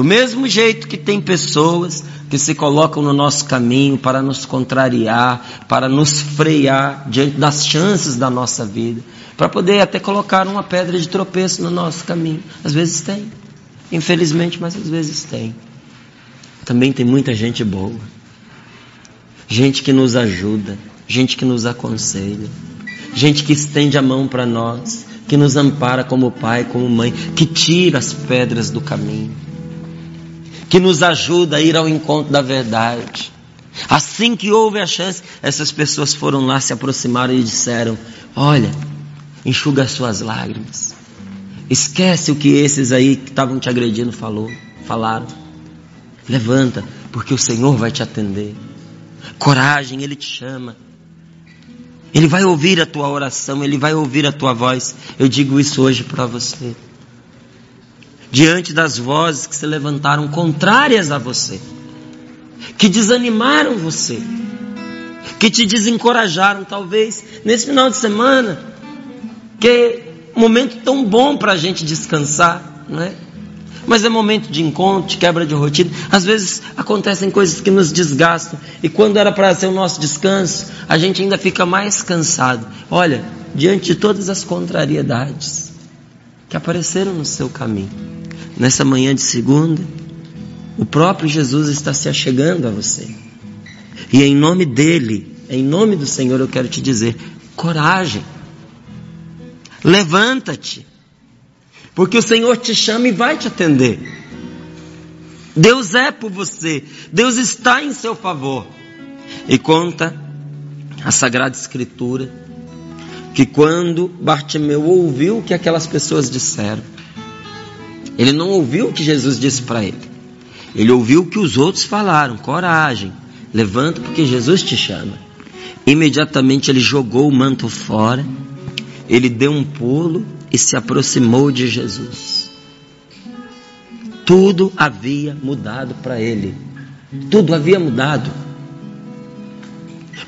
Do mesmo jeito que tem pessoas que se colocam no nosso caminho para nos contrariar, para nos frear diante das chances da nossa vida, para poder até colocar uma pedra de tropeço no nosso caminho. Às vezes tem, infelizmente, mas às vezes tem. Também tem muita gente boa, gente que nos ajuda, gente que nos aconselha, gente que estende a mão para nós, que nos ampara como pai, como mãe, que tira as pedras do caminho que nos ajuda a ir ao encontro da verdade. Assim que houve a chance, essas pessoas foram lá, se aproximaram e disseram: Olha, enxuga as suas lágrimas. Esquece o que esses aí que estavam te agredindo falou, falaram. Levanta, porque o Senhor vai te atender. Coragem, Ele te chama. Ele vai ouvir a tua oração, Ele vai ouvir a tua voz. Eu digo isso hoje para você diante das vozes que se levantaram contrárias a você, que desanimaram você, que te desencorajaram, talvez nesse final de semana, que é momento tão bom para a gente descansar, não é? Mas é momento de encontro, de quebra de rotina. Às vezes acontecem coisas que nos desgastam. E quando era para ser o nosso descanso, a gente ainda fica mais cansado. Olha, diante de todas as contrariedades que apareceram no seu caminho nessa manhã de segunda, o próprio Jesus está se achegando a você. E em nome dele, em nome do Senhor, eu quero te dizer: coragem, levanta-te, porque o Senhor te chama e vai te atender. Deus é por você, Deus está em seu favor. E conta a Sagrada Escritura que quando Bartimeu ouviu o que aquelas pessoas disseram, ele não ouviu o que Jesus disse para ele. Ele ouviu o que os outros falaram: coragem, levanta porque Jesus te chama. Imediatamente ele jogou o manto fora, ele deu um pulo e se aproximou de Jesus. Tudo havia mudado para ele. Tudo havia mudado.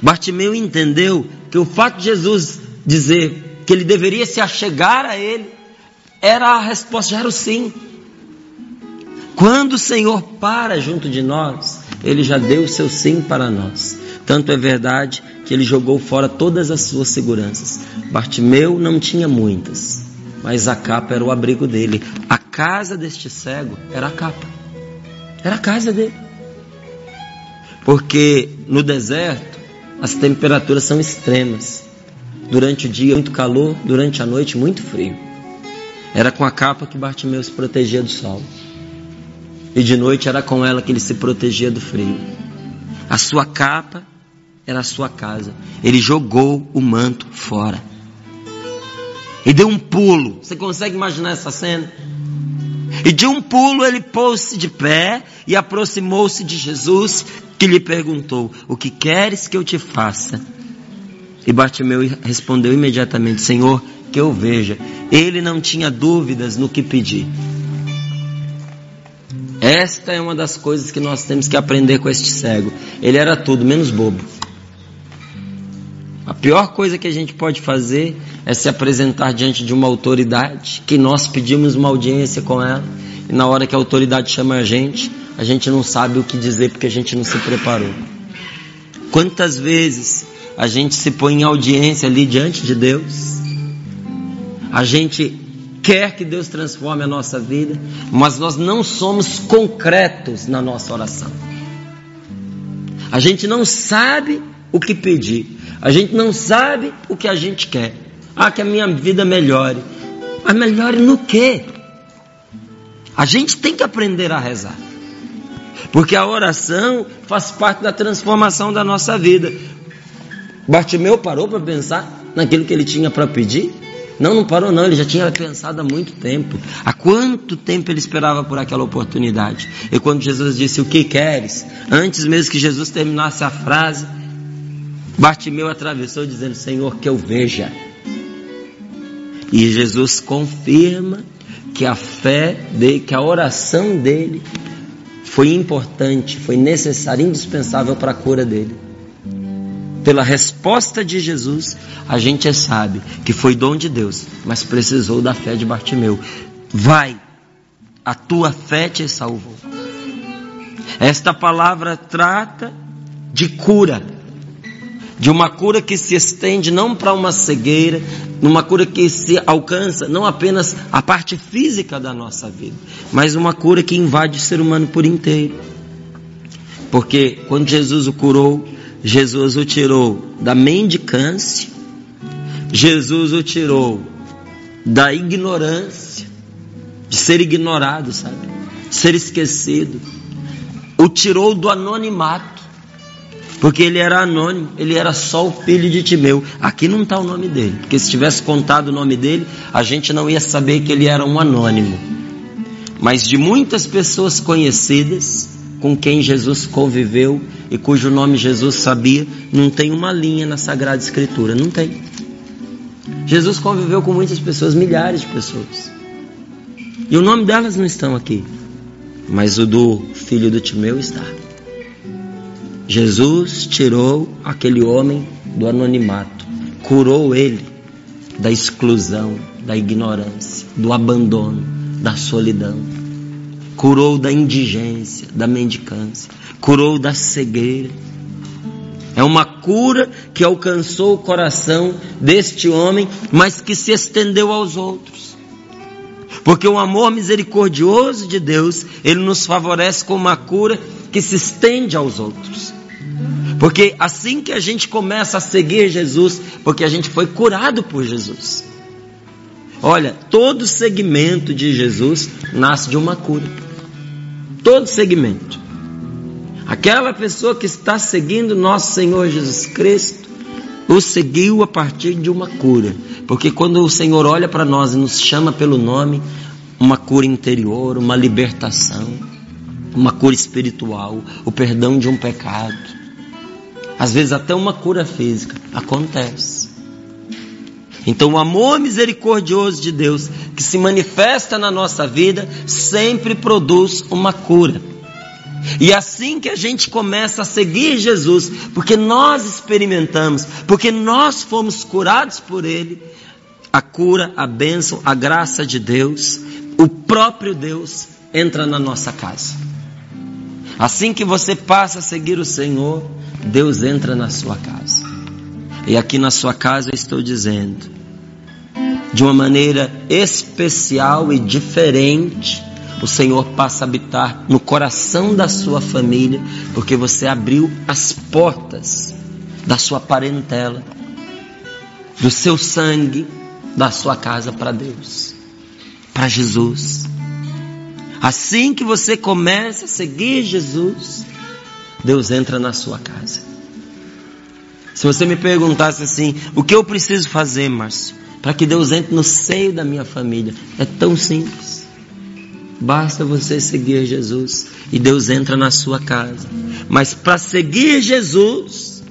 Bartimeu entendeu que o fato de Jesus dizer que ele deveria se achegar a ele era a resposta, já era o sim. Quando o Senhor para junto de nós, Ele já deu o seu sim para nós. Tanto é verdade que Ele jogou fora todas as suas seguranças. Bartimeu não tinha muitas, mas a capa era o abrigo dele. A casa deste cego era a capa. Era a casa dele. Porque no deserto as temperaturas são extremas. Durante o dia muito calor, durante a noite muito frio. Era com a capa que Bartimeu se protegia do sol. E de noite era com ela que ele se protegia do frio. A sua capa era a sua casa. Ele jogou o manto fora. E deu um pulo. Você consegue imaginar essa cena? E de um pulo ele pôs-se de pé e aproximou-se de Jesus, que lhe perguntou: O que queres que eu te faça? E Bartimeu respondeu imediatamente: Senhor, que eu veja. Ele não tinha dúvidas no que pedir. Esta é uma das coisas que nós temos que aprender com este cego. Ele era tudo menos bobo. A pior coisa que a gente pode fazer é se apresentar diante de uma autoridade, que nós pedimos uma audiência com ela, e na hora que a autoridade chama a gente, a gente não sabe o que dizer porque a gente não se preparou. Quantas vezes a gente se põe em audiência ali diante de Deus, a gente quer que Deus transforme a nossa vida, mas nós não somos concretos na nossa oração. A gente não sabe o que pedir, a gente não sabe o que a gente quer. Ah, que a minha vida melhore. Mas melhore no quê? A gente tem que aprender a rezar. Porque a oração faz parte da transformação da nossa vida. Bartimeu parou para pensar naquilo que ele tinha para pedir? Não, não parou não, ele já tinha pensado há muito tempo. Há quanto tempo ele esperava por aquela oportunidade? E quando Jesus disse, o que queres? Antes mesmo que Jesus terminasse a frase, Bartimeu atravessou dizendo, Senhor, que eu veja. E Jesus confirma que a fé dele, que a oração dele foi importante, foi necessária, indispensável para a cura dele pela resposta de Jesus, a gente sabe que foi dom de Deus, mas precisou da fé de Bartimeu. Vai, a tua fé te salvou. Esta palavra trata de cura, de uma cura que se estende não para uma cegueira, numa cura que se alcança não apenas a parte física da nossa vida, mas uma cura que invade o ser humano por inteiro. Porque quando Jesus o curou, Jesus o tirou da mendicância, Jesus o tirou da ignorância, de ser ignorado, sabe? Ser esquecido. O tirou do anonimato. Porque ele era anônimo, ele era só o filho de Timeu. Aqui não está o nome dele, porque se tivesse contado o nome dele, a gente não ia saber que ele era um anônimo. Mas de muitas pessoas conhecidas, com quem Jesus conviveu e cujo nome Jesus sabia, não tem uma linha na Sagrada Escritura, não tem. Jesus conviveu com muitas pessoas, milhares de pessoas. E o nome delas não estão aqui, mas o do filho do Timeu está. Jesus tirou aquele homem do anonimato, curou ele da exclusão, da ignorância, do abandono, da solidão. Curou da indigência, da mendicância, curou da cegueira. É uma cura que alcançou o coração deste homem, mas que se estendeu aos outros. Porque o amor misericordioso de Deus, ele nos favorece com uma cura que se estende aos outros. Porque assim que a gente começa a seguir Jesus, porque a gente foi curado por Jesus. Olha, todo segmento de Jesus nasce de uma cura. Todo segmento. Aquela pessoa que está seguindo nosso Senhor Jesus Cristo, o seguiu a partir de uma cura. Porque quando o Senhor olha para nós e nos chama pelo nome, uma cura interior, uma libertação, uma cura espiritual, o perdão de um pecado, às vezes até uma cura física acontece. Então, o amor misericordioso de Deus que se manifesta na nossa vida sempre produz uma cura. E assim que a gente começa a seguir Jesus, porque nós experimentamos, porque nós fomos curados por Ele, a cura, a bênção, a graça de Deus, o próprio Deus entra na nossa casa. Assim que você passa a seguir o Senhor, Deus entra na sua casa. E aqui na sua casa estou dizendo, de uma maneira especial e diferente, o Senhor passa a habitar no coração da sua família, porque você abriu as portas da sua parentela, do seu sangue, da sua casa para Deus, para Jesus. Assim que você começa a seguir Jesus, Deus entra na sua casa. Se você me perguntasse assim, o que eu preciso fazer, Márcio, para que Deus entre no seio da minha família? É tão simples. Basta você seguir Jesus e Deus entra na sua casa. Mas para seguir Jesus,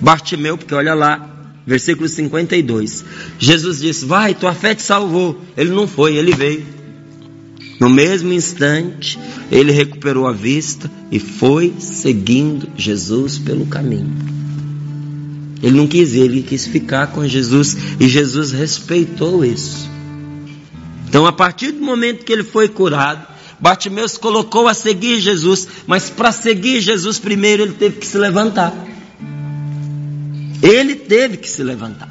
Bartimeu, porque olha lá, versículo 52. Jesus disse: Vai, tua fé te salvou. Ele não foi, ele veio. No mesmo instante, ele recuperou a vista e foi seguindo Jesus pelo caminho. Ele não quis ir, ele quis ficar com Jesus e Jesus respeitou isso. Então, a partir do momento que ele foi curado, Bartimeu se colocou a seguir Jesus, mas para seguir Jesus primeiro ele teve que se levantar. Ele teve que se levantar.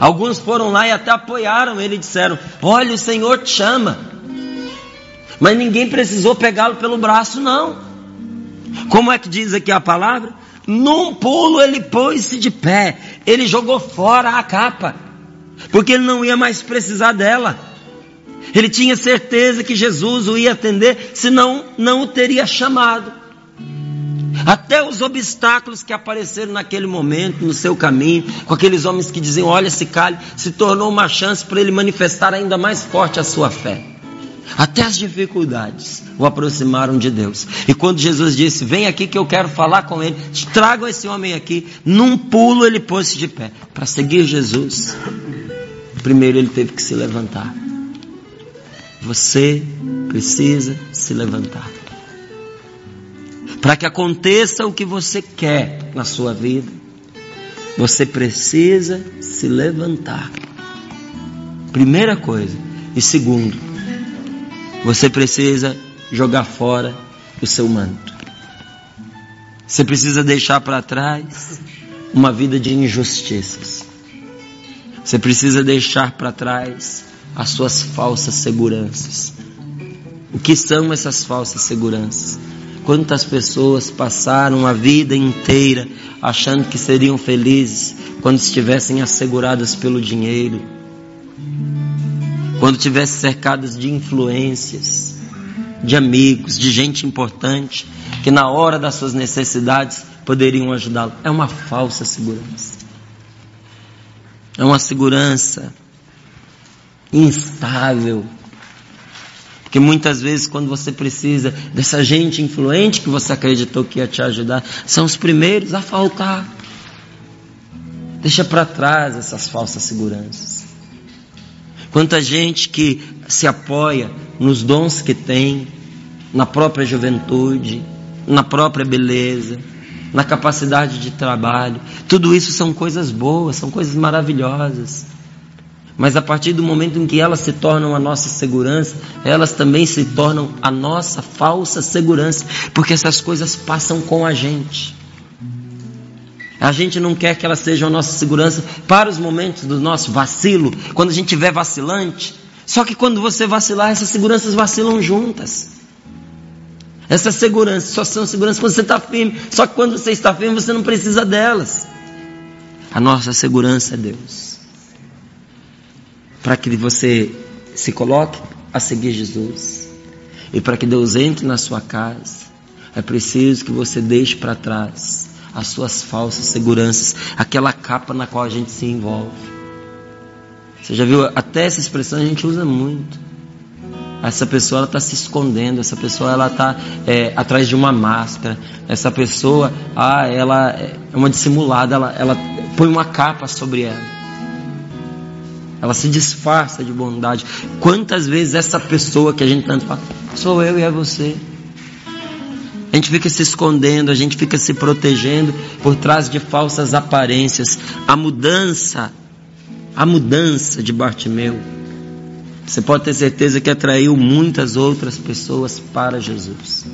Alguns foram lá e até apoiaram ele e disseram: Olha, o Senhor te chama. Mas ninguém precisou pegá-lo pelo braço, não. Como é que diz aqui a palavra? Num pulo ele pôs-se de pé, ele jogou fora a capa, porque ele não ia mais precisar dela. Ele tinha certeza que Jesus o ia atender, senão não o teria chamado. Até os obstáculos que apareceram naquele momento, no seu caminho, com aqueles homens que diziam: Olha, se cale, se tornou uma chance para ele manifestar ainda mais forte a sua fé. Até as dificuldades o aproximaram de Deus. E quando Jesus disse: Vem aqui que eu quero falar com ele, tragam esse homem aqui, num pulo ele pôs-se de pé. Para seguir Jesus, primeiro ele teve que se levantar. Você precisa se levantar. Para que aconteça o que você quer na sua vida, você precisa se levantar. Primeira coisa. E segundo, Você precisa jogar fora o seu manto. Você precisa deixar para trás uma vida de injustiças. Você precisa deixar para trás as suas falsas seguranças. O que são essas falsas seguranças? Quantas pessoas passaram a vida inteira achando que seriam felizes quando estivessem asseguradas pelo dinheiro, quando estivessem cercadas de influências, de amigos, de gente importante, que na hora das suas necessidades poderiam ajudá-lo. É uma falsa segurança. É uma segurança instável. Porque muitas vezes, quando você precisa dessa gente influente que você acreditou que ia te ajudar, são os primeiros a faltar. Deixa para trás essas falsas seguranças. Quanta gente que se apoia nos dons que tem, na própria juventude, na própria beleza, na capacidade de trabalho. Tudo isso são coisas boas, são coisas maravilhosas. Mas a partir do momento em que elas se tornam a nossa segurança, elas também se tornam a nossa falsa segurança, porque essas coisas passam com a gente. A gente não quer que elas sejam a nossa segurança para os momentos do nosso vacilo, quando a gente estiver vacilante. Só que quando você vacilar, essas seguranças vacilam juntas. Essas seguranças só são seguranças quando você está firme. Só que quando você está firme, você não precisa delas. A nossa segurança é Deus para que você se coloque a seguir Jesus e para que Deus entre na sua casa, é preciso que você deixe para trás as suas falsas seguranças, aquela capa na qual a gente se envolve. Você já viu? Até essa expressão a gente usa muito. Essa pessoa está se escondendo, essa pessoa ela está é, atrás de uma máscara, essa pessoa, ah, ela é uma dissimulada, ela, ela põe uma capa sobre ela. Ela se disfarça de bondade. Quantas vezes essa pessoa que a gente tanto fala, sou eu e é você. A gente fica se escondendo, a gente fica se protegendo por trás de falsas aparências. A mudança, a mudança de Bartimeu, você pode ter certeza que atraiu muitas outras pessoas para Jesus.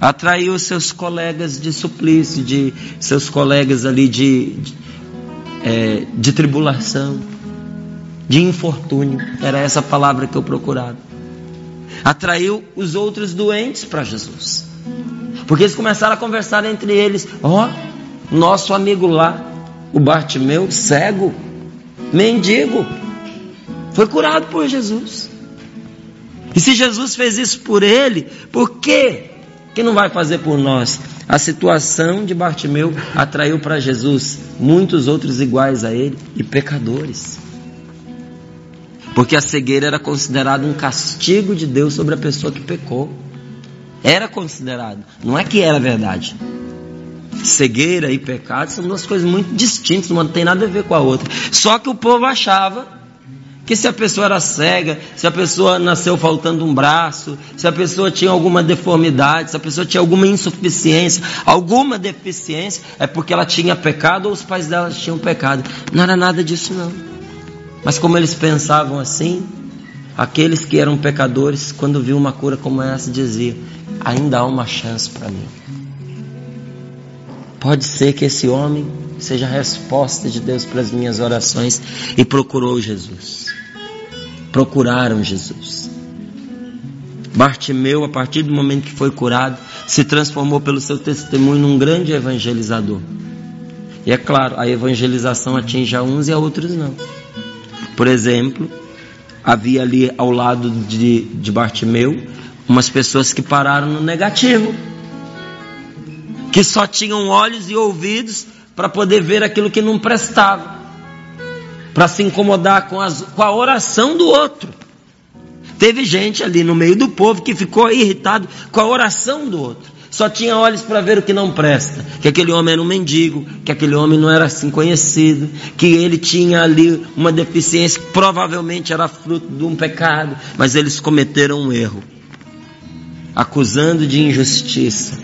Atraiu seus colegas de suplício, de seus colegas ali de, de, é, de tribulação de infortúnio. Era essa palavra que eu procurava. Atraiu os outros doentes para Jesus. Porque eles começaram a conversar entre eles: Ó, oh, nosso amigo lá, o Bartimeu, cego, mendigo, foi curado por Jesus. E se Jesus fez isso por ele, por que que não vai fazer por nós? A situação de Bartimeu atraiu para Jesus muitos outros iguais a ele e pecadores. Porque a cegueira era considerada um castigo de Deus sobre a pessoa que pecou. Era considerado, não é que era verdade. Cegueira e pecado são duas coisas muito distintas, uma não tem nada a ver com a outra. Só que o povo achava que se a pessoa era cega, se a pessoa nasceu faltando um braço, se a pessoa tinha alguma deformidade, se a pessoa tinha alguma insuficiência, alguma deficiência, é porque ela tinha pecado ou os pais dela tinham pecado. Não era nada disso não. Mas como eles pensavam assim, aqueles que eram pecadores, quando viam uma cura como essa, diziam: ainda há uma chance para mim. Pode ser que esse homem seja a resposta de Deus para as minhas orações e procurou Jesus. Procuraram Jesus. Bartimeu, a partir do momento que foi curado, se transformou pelo seu testemunho num grande evangelizador. E é claro, a evangelização atinge a uns e a outros não. Por exemplo, havia ali ao lado de, de Bartimeu umas pessoas que pararam no negativo, que só tinham olhos e ouvidos para poder ver aquilo que não prestava, para se incomodar com, as, com a oração do outro. Teve gente ali no meio do povo que ficou irritado com a oração do outro só tinha olhos para ver o que não presta, que aquele homem era um mendigo, que aquele homem não era assim conhecido, que ele tinha ali uma deficiência que provavelmente era fruto de um pecado, mas eles cometeram um erro, acusando de injustiça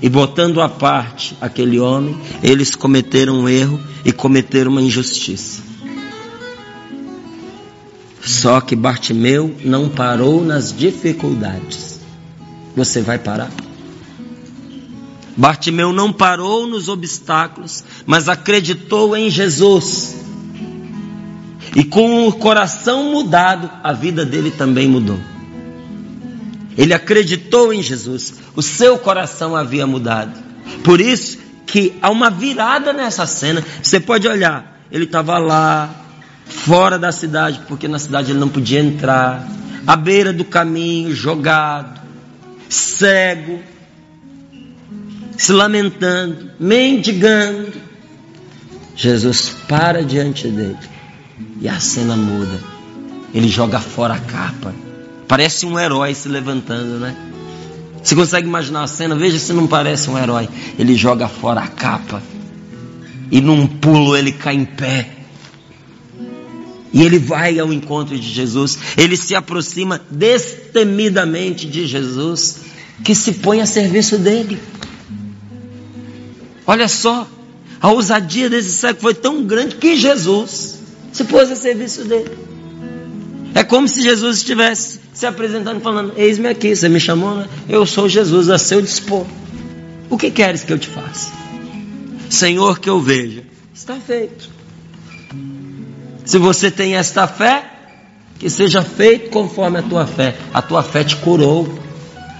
e botando à parte aquele homem, eles cometeram um erro e cometeram uma injustiça. Só que Bartimeu não parou nas dificuldades. Você vai parar? Bartimeu não parou nos obstáculos, mas acreditou em Jesus. E com o coração mudado, a vida dele também mudou. Ele acreditou em Jesus, o seu coração havia mudado. Por isso que há uma virada nessa cena. Você pode olhar, ele estava lá, fora da cidade, porque na cidade ele não podia entrar, à beira do caminho, jogado, cego, se lamentando, mendigando. Jesus para diante dele e a cena muda. Ele joga fora a capa. Parece um herói se levantando, né? Você consegue imaginar a cena? Veja se não parece um herói. Ele joga fora a capa. E num pulo ele cai em pé. E ele vai ao encontro de Jesus. Ele se aproxima destemidamente de Jesus, que se põe a serviço dele. Olha só, a ousadia desse cego foi tão grande que Jesus se pôs a serviço dele. É como se Jesus estivesse se apresentando falando: Eis-me aqui, você me chamou, né? Eu sou Jesus a seu dispor. O que queres que eu te faça? Senhor, que eu veja. Está feito. Se você tem esta fé, que seja feito conforme a tua fé. A tua fé te curou.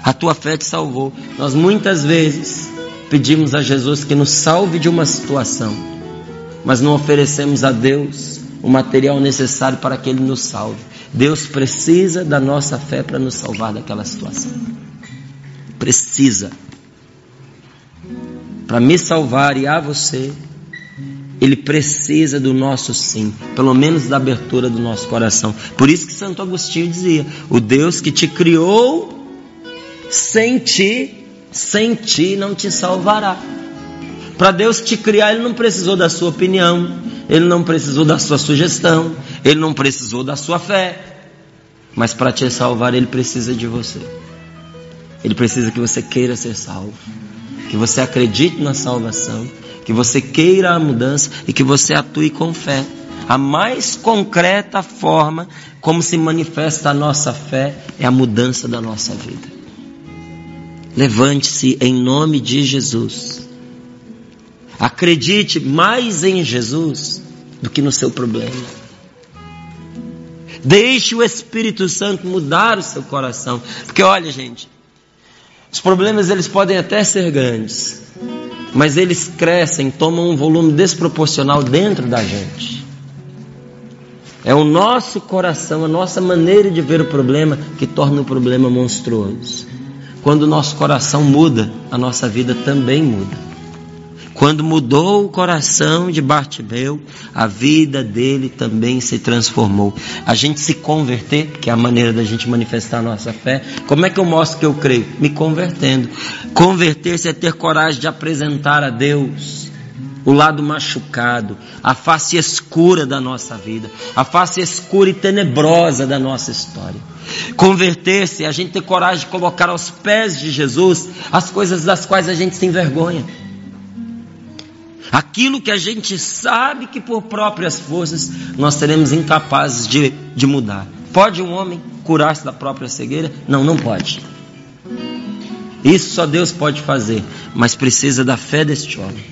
A tua fé te salvou. Nós muitas vezes pedimos a Jesus que nos salve de uma situação, mas não oferecemos a Deus o material necessário para que Ele nos salve. Deus precisa da nossa fé para nos salvar daquela situação. Precisa. Para me salvar e a você, Ele precisa do nosso sim, pelo menos da abertura do nosso coração. Por isso que Santo Agostinho dizia: O Deus que te criou, sem ti, sem ti não te salvará. Para Deus te criar, Ele não precisou da sua opinião, ele não precisou da sua sugestão, ele não precisou da sua fé. Mas para te salvar, ele precisa de você. Ele precisa que você queira ser salvo, que você acredite na salvação, que você queira a mudança e que você atue com fé. A mais concreta forma como se manifesta a nossa fé é a mudança da nossa vida. Levante-se em nome de Jesus. Acredite mais em Jesus do que no seu problema. Deixe o Espírito Santo mudar o seu coração. Porque olha, gente, os problemas eles podem até ser grandes, mas eles crescem, tomam um volume desproporcional dentro da gente. É o nosso coração, a nossa maneira de ver o problema que torna o problema monstruoso. Quando o nosso coração muda, a nossa vida também muda. Quando mudou o coração de Bartimeu, a vida dele também se transformou. A gente se converter, que é a maneira da gente manifestar a nossa fé. Como é que eu mostro que eu creio? Me convertendo. Converter-se é ter coragem de apresentar a Deus o lado machucado, a face escura da nossa vida, a face escura e tenebrosa da nossa história. Converter-se a gente ter coragem de colocar aos pés de Jesus as coisas das quais a gente se envergonha. Aquilo que a gente sabe que por próprias forças nós seremos incapazes de, de mudar. Pode um homem curar-se da própria cegueira? Não, não pode. Isso só Deus pode fazer, mas precisa da fé deste homem.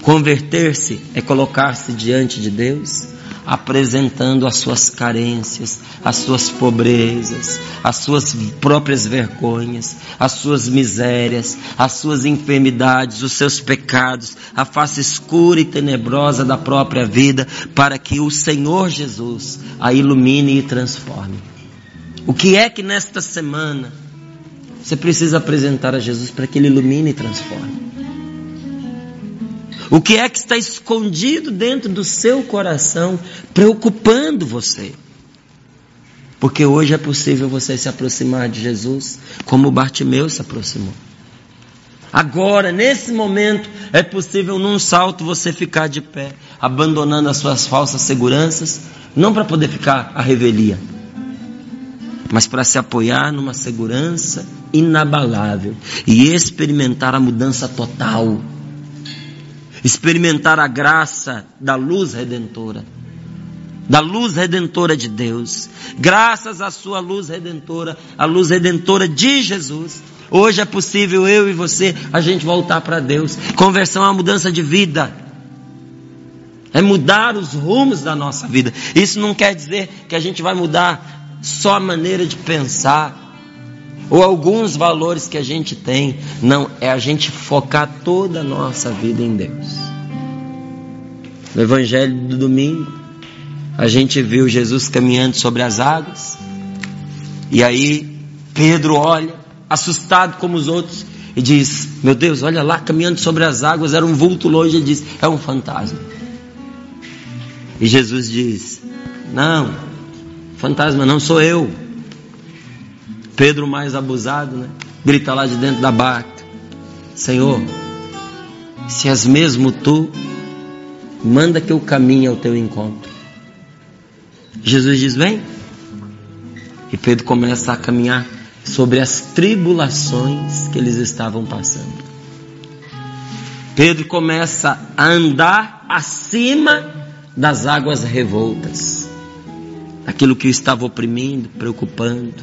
Converter-se é colocar-se diante de Deus apresentando as suas carências, as suas pobrezas, as suas próprias vergonhas, as suas misérias, as suas enfermidades, os seus pecados, a face escura e tenebrosa da própria vida, para que o Senhor Jesus a ilumine e transforme. O que é que nesta semana você precisa apresentar a Jesus para que Ele ilumine e transforme? O que é que está escondido dentro do seu coração, preocupando você? Porque hoje é possível você se aproximar de Jesus como Bartimeu se aproximou. Agora, nesse momento, é possível num salto você ficar de pé, abandonando as suas falsas seguranças, não para poder ficar à revelia, mas para se apoiar numa segurança inabalável e experimentar a mudança total experimentar a graça da luz redentora. da luz redentora de Deus. Graças à sua luz redentora, a luz redentora de Jesus. Hoje é possível eu e você a gente voltar para Deus. Conversão é uma mudança de vida. É mudar os rumos da nossa vida. Isso não quer dizer que a gente vai mudar só a maneira de pensar ou alguns valores que a gente tem. Não, é a gente focar toda a nossa vida em Deus. No Evangelho do domingo, a gente viu Jesus caminhando sobre as águas. E aí Pedro olha, assustado como os outros, e diz: Meu Deus, olha lá caminhando sobre as águas, era um vulto longe. Ele diz: É um fantasma. E Jesus diz: Não, fantasma não sou eu. Pedro, mais abusado, né? grita lá de dentro da barca: Senhor, se és mesmo tu, manda que eu caminhe ao teu encontro. Jesus diz: Vem. E Pedro começa a caminhar sobre as tribulações que eles estavam passando. Pedro começa a andar acima das águas revoltas, aquilo que o estava oprimindo, preocupando.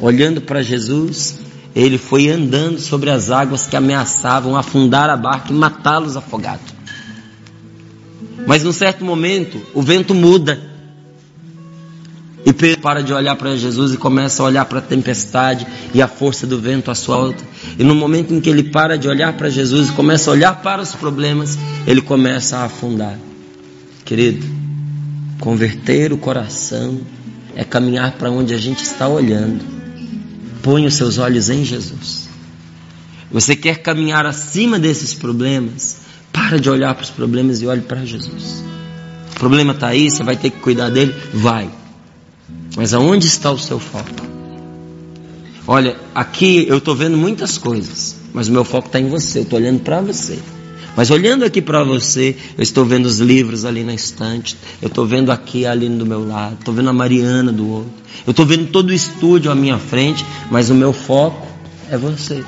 Olhando para Jesus, ele foi andando sobre as águas que ameaçavam afundar a barca e matá-los afogados. Mas num certo momento, o vento muda. E Pedro para de olhar para Jesus e começa a olhar para a tempestade e a força do vento à sua volta. E no momento em que ele para de olhar para Jesus e começa a olhar para os problemas, ele começa a afundar. Querido, converter o coração é caminhar para onde a gente está olhando. Põe os seus olhos em Jesus. Você quer caminhar acima desses problemas? Para de olhar para os problemas e olhe para Jesus. O problema está aí, você vai ter que cuidar dele? Vai. Mas aonde está o seu foco? Olha, aqui eu estou vendo muitas coisas, mas o meu foco está em você, eu estou olhando para você. Mas olhando aqui para você, eu estou vendo os livros ali na estante, eu estou vendo aqui ali do meu lado, estou vendo a Mariana do outro, eu estou vendo todo o estúdio à minha frente, mas o meu foco é você.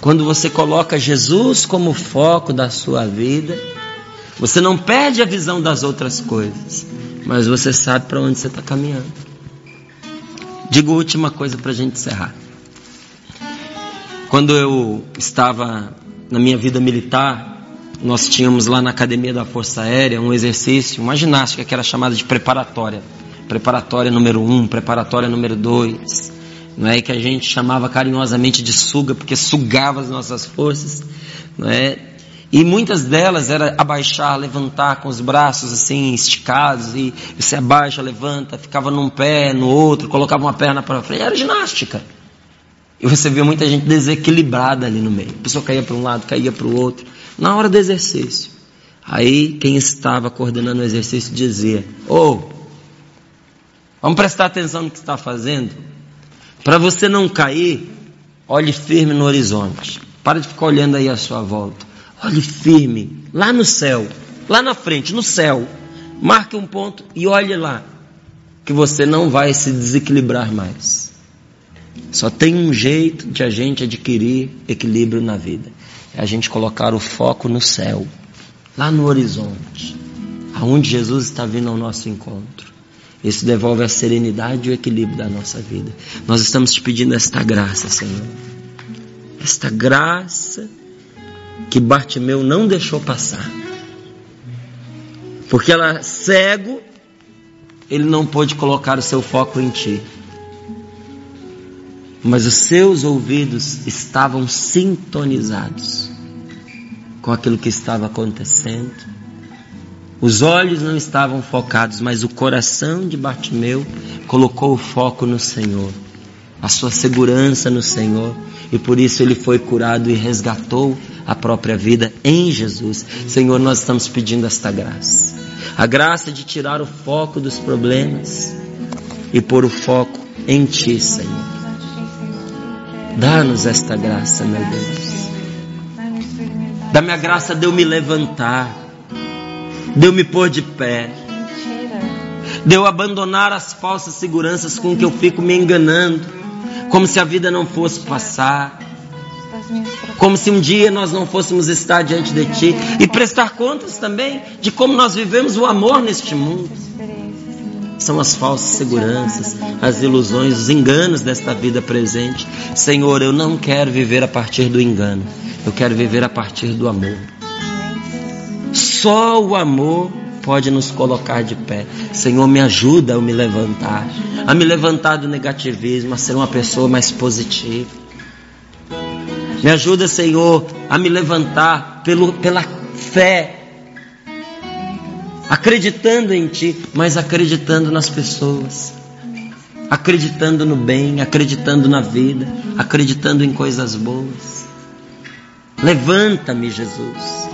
Quando você coloca Jesus como foco da sua vida, você não perde a visão das outras coisas, mas você sabe para onde você está caminhando. Digo última coisa para a gente encerrar. Quando eu estava na minha vida militar, nós tínhamos lá na academia da Força Aérea um exercício, uma ginástica que era chamada de preparatória. Preparatória número um, preparatória número dois. Não é que a gente chamava carinhosamente de suga, porque sugava as nossas forças, não é? E muitas delas era abaixar, levantar com os braços assim esticados e você abaixa, levanta, ficava num pé, no outro, colocava uma perna para frente, era ginástica. E você vê muita gente desequilibrada ali no meio. A pessoa caía para um lado, caía para o outro. Na hora do exercício. Aí quem estava coordenando o exercício dizia: Ô, oh, vamos prestar atenção no que está fazendo. Para você não cair, olhe firme no horizonte. Para de ficar olhando aí à sua volta. Olhe firme, lá no céu, lá na frente, no céu. Marque um ponto e olhe lá, que você não vai se desequilibrar mais. Só tem um jeito de a gente adquirir equilíbrio na vida: é a gente colocar o foco no céu, lá no horizonte, aonde Jesus está vindo ao nosso encontro. Isso devolve a serenidade e o equilíbrio da nossa vida. Nós estamos te pedindo esta graça, Senhor. Esta graça que Bartimeu não deixou passar. Porque ela cego, ele não pôde colocar o seu foco em ti mas os seus ouvidos estavam sintonizados com aquilo que estava acontecendo. Os olhos não estavam focados, mas o coração de Bartimeu colocou o foco no Senhor, a sua segurança no Senhor, e por isso ele foi curado e resgatou a própria vida em Jesus. Senhor, nós estamos pedindo esta graça. A graça de tirar o foco dos problemas e pôr o foco em Ti, Senhor. Dá-nos esta graça, meu Deus. Dá-me a graça de eu me levantar, de eu me pôr de pé, de eu abandonar as falsas seguranças com que eu fico me enganando, como se a vida não fosse passar. Como se um dia nós não fôssemos estar diante de Ti e prestar contas também de como nós vivemos o amor neste mundo. São as falsas seguranças, as ilusões, os enganos desta vida presente. Senhor, eu não quero viver a partir do engano, eu quero viver a partir do amor. Só o amor pode nos colocar de pé. Senhor, me ajuda a me levantar, a me levantar do negativismo, a ser uma pessoa mais positiva. Me ajuda, Senhor, a me levantar pelo, pela fé, acreditando em Ti, mas acreditando nas pessoas, acreditando no bem, acreditando na vida, acreditando em coisas boas. Levanta-me, Jesus.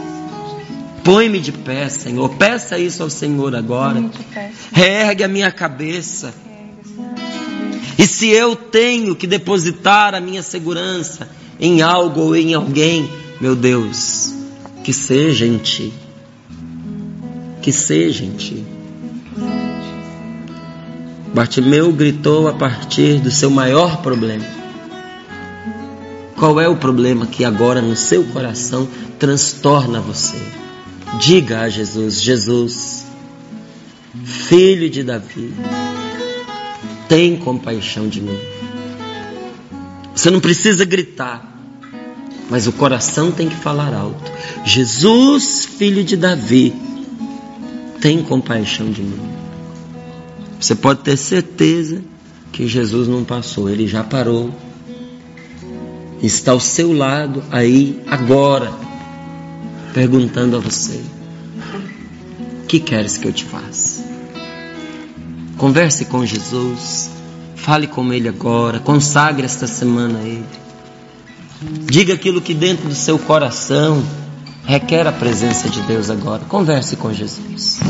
Põe-me de pé, Senhor. Peça isso ao Senhor agora. Reergue a minha cabeça. E se eu tenho que depositar a minha segurança em algo ou em alguém, meu Deus, que seja em Ti. Que seja em Ti. Bartimeu gritou a partir do seu maior problema. Qual é o problema que agora no seu coração transtorna você? Diga a Jesus: Jesus, filho de Davi, tem compaixão de mim. Você não precisa gritar, mas o coração tem que falar alto. Jesus, filho de Davi, tem compaixão de mim. Você pode ter certeza que Jesus não passou, ele já parou. Está ao seu lado aí agora perguntando a você: Que queres que eu te faça? Converse com Jesus, fale com Ele agora, consagre esta semana a Ele. Diga aquilo que dentro do seu coração requer a presença de Deus agora. Converse com Jesus.